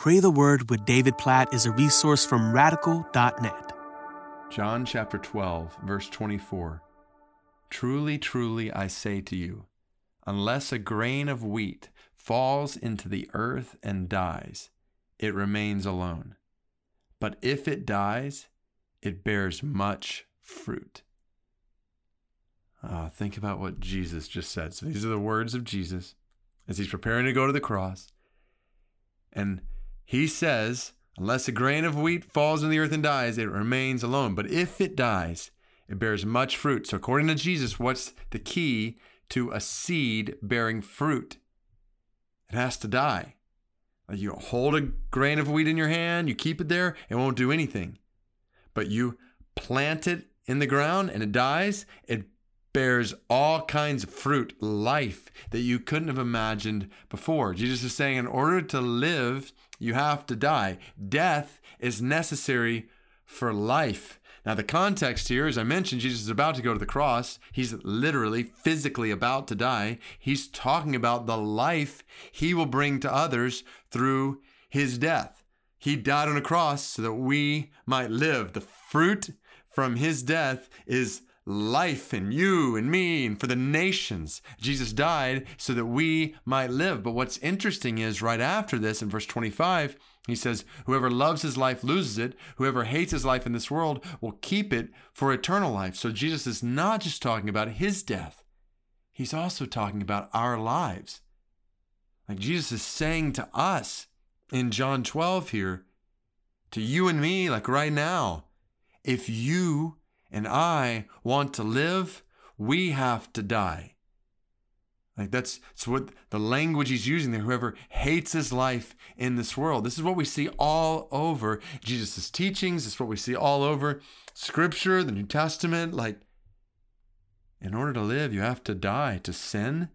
Pray the Word with David Platt is a resource from radical.net. John chapter 12, verse 24. Truly, truly, I say to you, unless a grain of wheat falls into the earth and dies, it remains alone. But if it dies, it bears much fruit. Uh, think about what Jesus just said. So these are the words of Jesus as he's preparing to go to the cross. And he says, Unless a grain of wheat falls in the earth and dies, it remains alone. But if it dies, it bears much fruit. So, according to Jesus, what's the key to a seed bearing fruit? It has to die. You hold a grain of wheat in your hand, you keep it there, it won't do anything. But you plant it in the ground and it dies, it bears all kinds of fruit, life that you couldn't have imagined before. Jesus is saying, in order to live, you have to die. Death is necessary for life. Now, the context here, as I mentioned, Jesus is about to go to the cross. He's literally, physically about to die. He's talking about the life he will bring to others through his death. He died on a cross so that we might live. The fruit from his death is life in you and me and for the nations. Jesus died so that we might live. But what's interesting is right after this in verse 25, he says, Whoever loves his life loses it. Whoever hates his life in this world will keep it for eternal life. So Jesus is not just talking about his death, he's also talking about our lives. Like Jesus is saying to us in John 12 here, to you and me, like right now, if you and I want to live, we have to die. Like that's, that's what the language he's using there. Whoever hates his life in this world. This is what we see all over Jesus' teachings. This is what we see all over Scripture, the New Testament. Like, in order to live, you have to die to sin.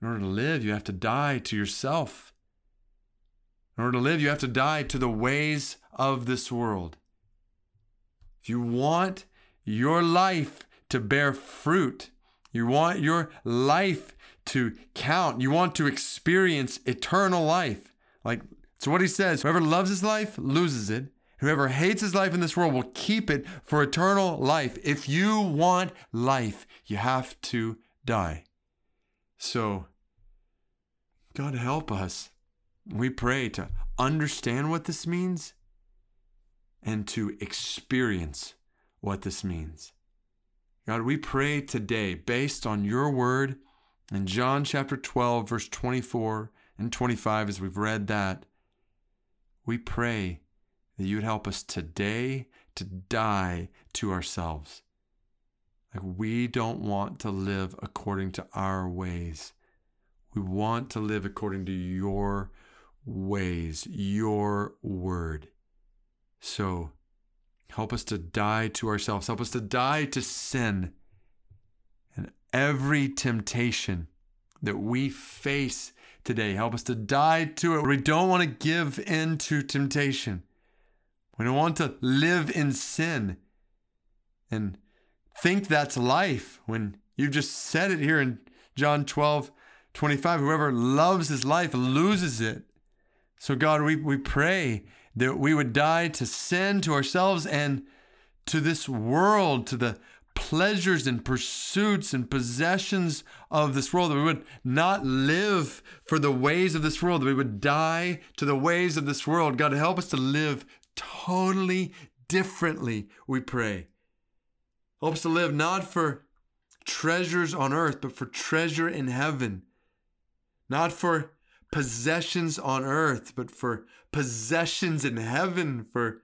In order to live, you have to die to yourself. In order to live, you have to die to the ways of this world. You want your life to bear fruit, you want your life to count, you want to experience eternal life. Like, so what he says whoever loves his life loses it. Whoever hates his life in this world will keep it for eternal life. If you want life, you have to die. So, God help us. We pray to understand what this means and to experience what this means. God, we pray today, based on your word in John chapter 12, verse 24 and 25, as we've read that, we pray that you would help us today to die to ourselves. Like we don't want to live according to our ways. We want to live according to your ways, your word. So help us to die to ourselves. Help us to die to sin and every temptation that we face today. Help us to die to it. We don't want to give in to temptation. We don't want to live in sin and think that's life when you've just said it here in John 12, 25. Whoever loves his life loses it. So, God, we, we pray that we would die to sin, to ourselves, and to this world, to the pleasures and pursuits and possessions of this world, that we would not live for the ways of this world, that we would die to the ways of this world. God, help us to live totally differently, we pray. Help us to live not for treasures on earth, but for treasure in heaven. Not for possessions on earth, but for possessions in heaven, for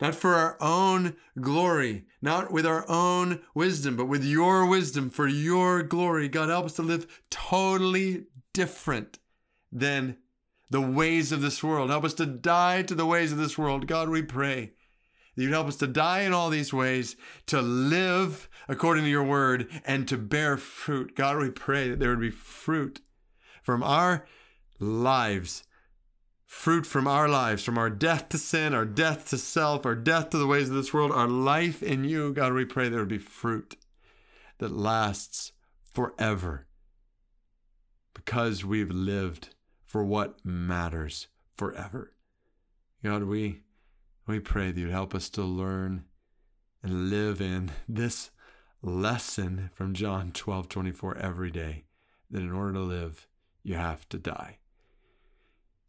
not for our own glory, not with our own wisdom, but with your wisdom for your glory. God, help us to live totally different than the ways of this world. Help us to die to the ways of this world. God, we pray that you'd help us to die in all these ways, to live according to your word, and to bear fruit. God, we pray that there would be fruit from our lives. Fruit from our lives, from our death to sin, our death to self, our death to the ways of this world, our life in you. God, we pray there would be fruit that lasts forever because we've lived for what matters forever. God, we we pray that you'd help us to learn and live in this lesson from John 12 24 every day that in order to live, you have to die.